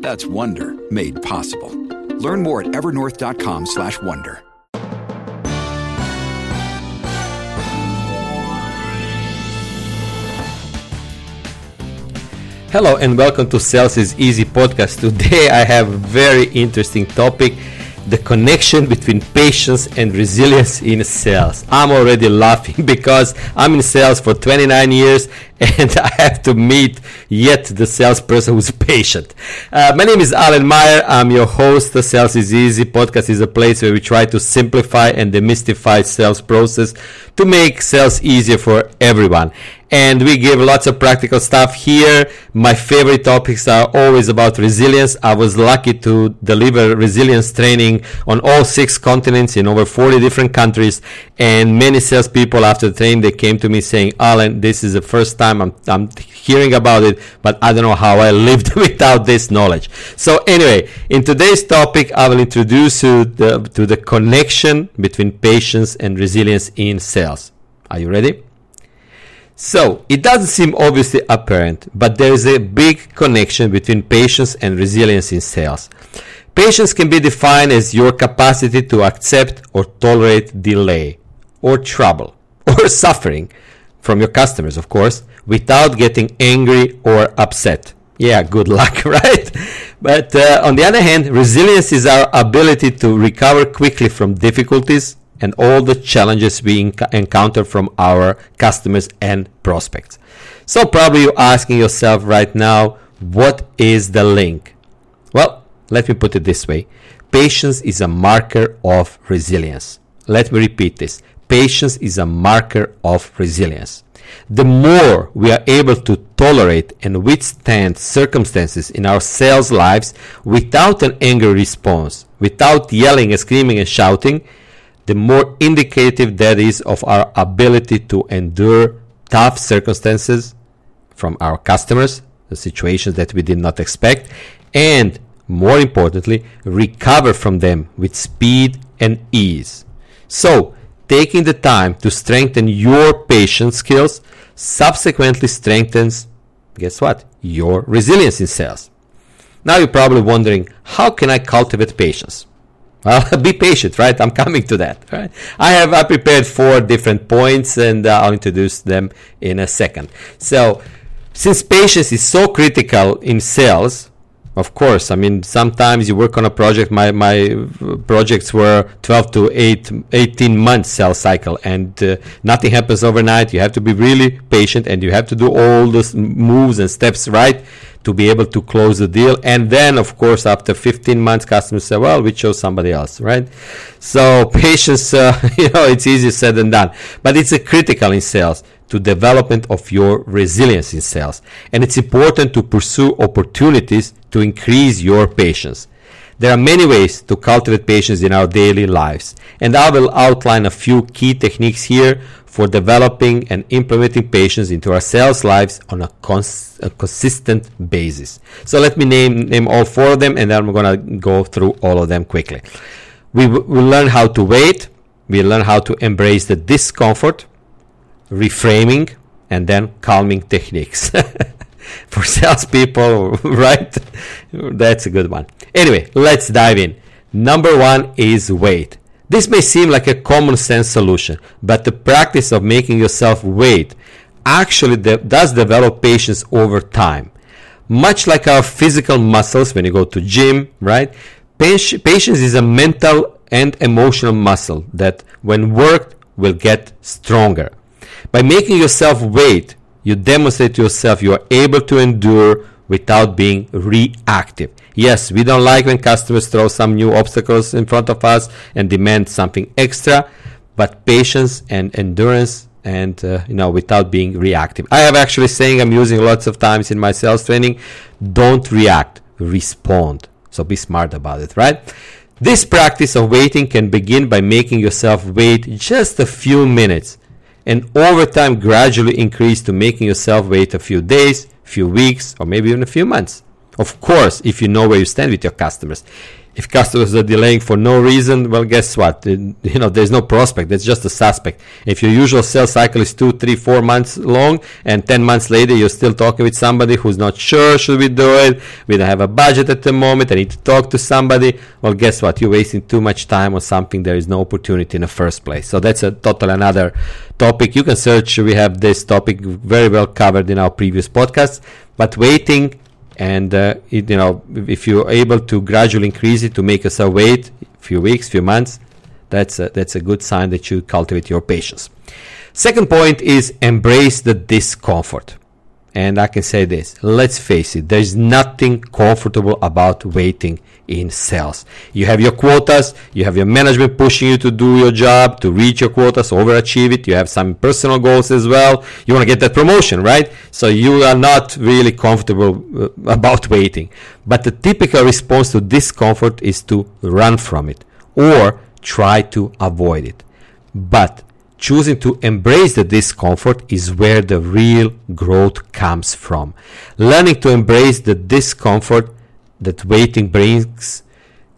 That's Wonder made possible. Learn more at evernorth.com/wonder. Hello and welcome to is Easy podcast. Today I have a very interesting topic the connection between patience and resilience in sales. I'm already laughing because I'm in sales for 29 years and I have to meet yet the salesperson who's patient. Uh, my name is Alan Meyer. I'm your host. The Sales is Easy podcast is a place where we try to simplify and demystify sales process to make sales easier for everyone and we give lots of practical stuff here. My favorite topics are always about resilience. I was lucky to deliver resilience training on all six continents in over 40 different countries. And many salespeople after the training, they came to me saying, Alan, this is the first time I'm, I'm hearing about it, but I don't know how I lived without this knowledge. So anyway, in today's topic, I will introduce you the, to the connection between patience and resilience in sales. Are you ready? So, it doesn't seem obviously apparent, but there is a big connection between patience and resilience in sales. Patience can be defined as your capacity to accept or tolerate delay, or trouble, or suffering from your customers, of course, without getting angry or upset. Yeah, good luck, right? But uh, on the other hand, resilience is our ability to recover quickly from difficulties and all the challenges we enc- encounter from our customers and prospects. So probably you're asking yourself right now, what is the link? Well, let me put it this way. Patience is a marker of resilience. Let me repeat this. Patience is a marker of resilience. The more we are able to tolerate and withstand circumstances in our sales lives without an angry response, without yelling and screaming and shouting, the more indicative that is of our ability to endure tough circumstances from our customers, the situations that we did not expect, and more importantly, recover from them with speed and ease. So, taking the time to strengthen your patience skills subsequently strengthens, guess what? Your resilience in sales. Now you're probably wondering, how can I cultivate patience? Well, be patient, right? I'm coming to that, right? I have I prepared four different points and uh, I'll introduce them in a second. So, since patience is so critical in sales, of course, I mean, sometimes you work on a project, my, my projects were 12 to 8, 18 months sales cycle and uh, nothing happens overnight. You have to be really patient and you have to do all those moves and steps right to be able to close the deal. And then, of course, after 15 months, customers say, well, we chose somebody else, right? So patience, uh, you know, it's easier said than done, but it's a critical in sales to development of your resilience in sales. And it's important to pursue opportunities to increase your patience. There are many ways to cultivate patience in our daily lives, and I will outline a few key techniques here for developing and implementing patience into our sales lives on a, cons- a consistent basis. So let me name, name all four of them, and then I'm going to go through all of them quickly. We will learn how to wait, we learn how to embrace the discomfort, reframing, and then calming techniques. for salespeople, right? That's a good one. Anyway, let's dive in. Number one is wait. This may seem like a common sense solution, but the practice of making yourself wait actually de- does develop patience over time. Much like our physical muscles when you go to gym, right? Patience is a mental and emotional muscle that, when worked, will get stronger. By making yourself wait, you demonstrate to yourself you are able to endure without being reactive. Yes, we don't like when customers throw some new obstacles in front of us and demand something extra, but patience and endurance and uh, you know without being reactive. I have actually saying I'm using lots of times in my sales training, don't react, respond. So be smart about it, right? This practice of waiting can begin by making yourself wait just a few minutes and over time gradually increase to making yourself wait a few days, few weeks, or maybe even a few months. Of course, if you know where you stand with your customers if customers are delaying for no reason, well, guess what? You know, there's no prospect. It's just a suspect. If your usual sales cycle is two, three, four months long, and 10 months later you're still talking with somebody who's not sure, should we do it? We don't have a budget at the moment. I need to talk to somebody. Well, guess what? You're wasting too much time on something there is no opportunity in the first place. So that's a total another topic. You can search. We have this topic very well covered in our previous podcasts. But waiting and uh, it, you know if you're able to gradually increase it to make yourself wait a few weeks few months that's a, that's a good sign that you cultivate your patience. Second point is embrace the discomfort. And I can say this let's face it, there's nothing comfortable about waiting in sales. You have your quotas, you have your management pushing you to do your job, to reach your quotas, overachieve it. You have some personal goals as well. You want to get that promotion, right? So you are not really comfortable uh, about waiting. But the typical response to discomfort is to run from it or try to avoid it. But choosing to embrace the discomfort is where the real growth comes from. Learning to embrace the discomfort that waiting brings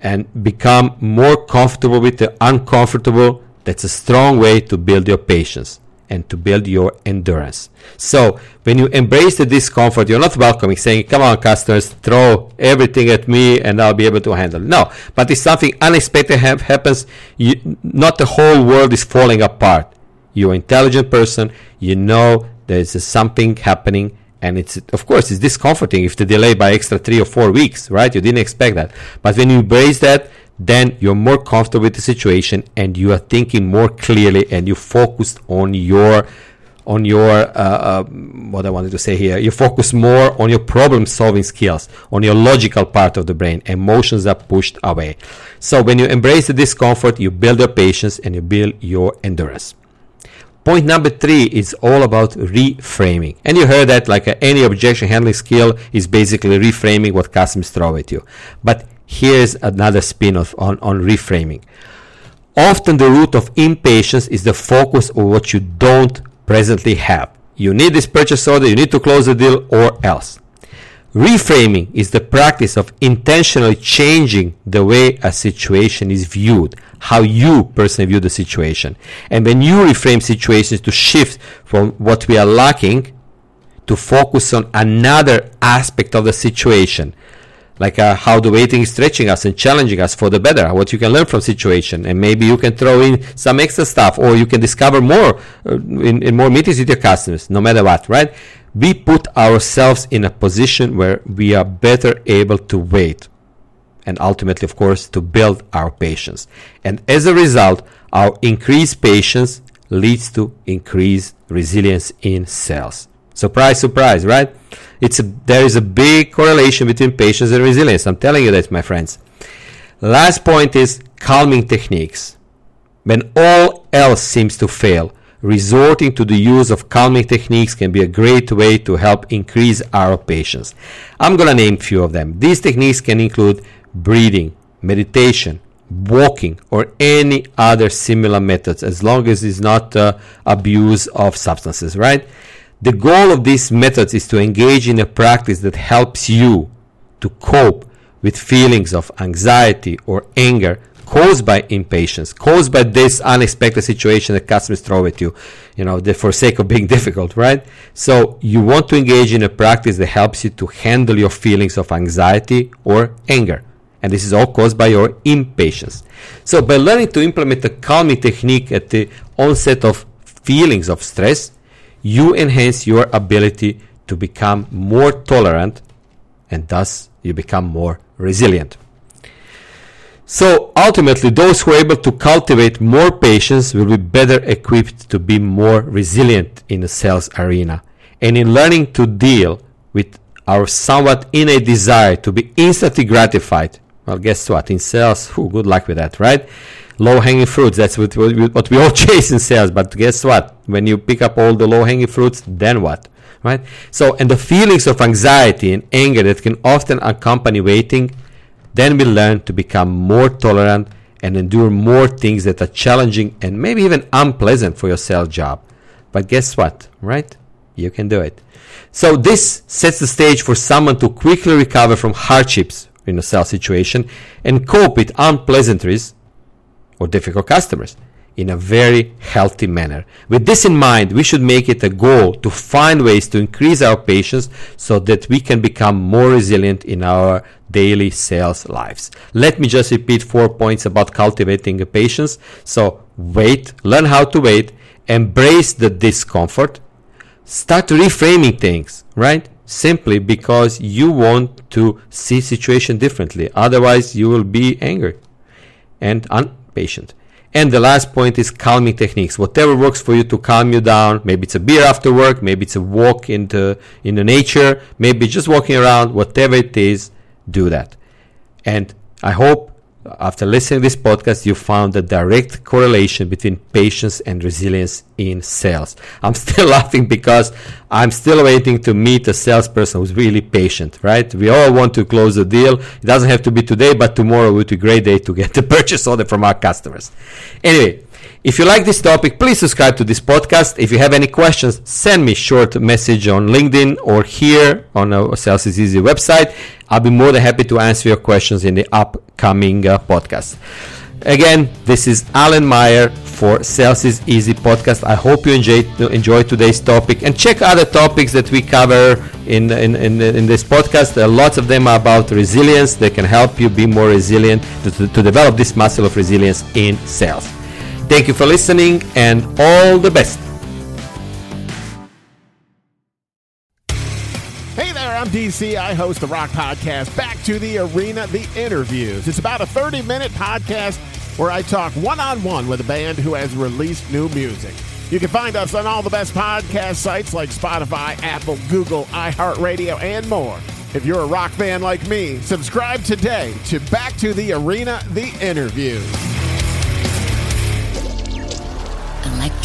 and become more comfortable with the uncomfortable, that's a strong way to build your patience and to build your endurance. So when you embrace the discomfort, you're not welcoming, saying, come on, customers, throw everything at me and I'll be able to handle it. No, but if something unexpected ha- happens, you, not the whole world is falling apart. You're an intelligent person. You know there's something happening and it's of course it's discomforting if the delay by extra three or four weeks right you didn't expect that but when you embrace that then you're more comfortable with the situation and you are thinking more clearly and you focused on your on your uh, uh, what I wanted to say here. You focus more on your problem solving skills, on your logical part of the brain. Emotions are pushed away. So when you embrace the discomfort, you build your patience and you build your endurance. Point number three is all about reframing. And you heard that like uh, any objection handling skill is basically reframing what customers throw at you. But here's another spin off on, on reframing. Often the root of impatience is the focus on what you don't presently have. You need this purchase order, you need to close the deal, or else. Reframing is the practice of intentionally changing the way a situation is viewed, how you personally view the situation. And when you reframe situations to shift from what we are lacking to focus on another aspect of the situation, like uh, how the waiting is stretching us and challenging us for the better, what you can learn from situation, and maybe you can throw in some extra stuff, or you can discover more uh, in, in more meetings with your customers, no matter what, right? We put ourselves in a position where we are better able to wait, and ultimately, of course, to build our patience. And as a result, our increased patience leads to increased resilience in sales. Surprise, surprise, right? It's a, there is a big correlation between patience and resilience. I'm telling you that, my friends. Last point is calming techniques. When all else seems to fail, resorting to the use of calming techniques can be a great way to help increase our patience. I'm going to name a few of them. These techniques can include breathing, meditation, walking, or any other similar methods as long as it's not uh, abuse of substances, right? The goal of these methods is to engage in a practice that helps you to cope with feelings of anxiety or anger caused by impatience, caused by this unexpected situation that customers throw at you, you know, for sake of being difficult, right? So you want to engage in a practice that helps you to handle your feelings of anxiety or anger. And this is all caused by your impatience. So by learning to implement a calming technique at the onset of feelings of stress, you enhance your ability to become more tolerant and thus you become more resilient. So ultimately, those who are able to cultivate more patience will be better equipped to be more resilient in the sales arena. And in learning to deal with our somewhat innate desire to be instantly gratified, well, guess what? In sales, whew, good luck with that, right? Low hanging fruits, that's what, what we all chase in sales. But guess what? When you pick up all the low hanging fruits, then what? Right? So, and the feelings of anxiety and anger that can often accompany waiting then we learn to become more tolerant and endure more things that are challenging and maybe even unpleasant for your sales job. But guess what, right? You can do it. So this sets the stage for someone to quickly recover from hardships in a sales situation and cope with unpleasantries or difficult customers in a very healthy manner. With this in mind, we should make it a goal to find ways to increase our patience so that we can become more resilient in our daily sales lives. Let me just repeat four points about cultivating patience. So wait, learn how to wait, embrace the discomfort, start reframing things, right? Simply because you want to see situation differently. Otherwise, you will be angry and impatient. And the last point is calming techniques. Whatever works for you to calm you down. Maybe it's a beer after work. Maybe it's a walk into in the nature. Maybe just walking around. Whatever it is, do that. And I hope after listening to this podcast, you found a direct correlation between patience and resilience in sales. I'm still laughing because I'm still waiting to meet a salesperson who's really patient, right? We all want to close a deal. It doesn't have to be today, but tomorrow would be a great day to get the purchase order from our customers. Anyway, if you like this topic, please subscribe to this podcast. If you have any questions, send me short message on LinkedIn or here on our is Easy website. I'll be more than happy to answer your questions in the upcoming uh, podcast. Again, this is Alan Meyer for is Easy podcast. I hope you enjoyed enjoy today's topic and check other topics that we cover in in, in, in this podcast. Uh, lots of them are about resilience. They can help you be more resilient to, to, to develop this muscle of resilience in sales. Thank you for listening and all the best. Hey there, I'm DC. I host the Rock Podcast, Back to the Arena, The Interviews. It's about a 30 minute podcast where I talk one on one with a band who has released new music. You can find us on all the best podcast sites like Spotify, Apple, Google, iHeartRadio, and more. If you're a rock fan like me, subscribe today to Back to the Arena, The Interviews.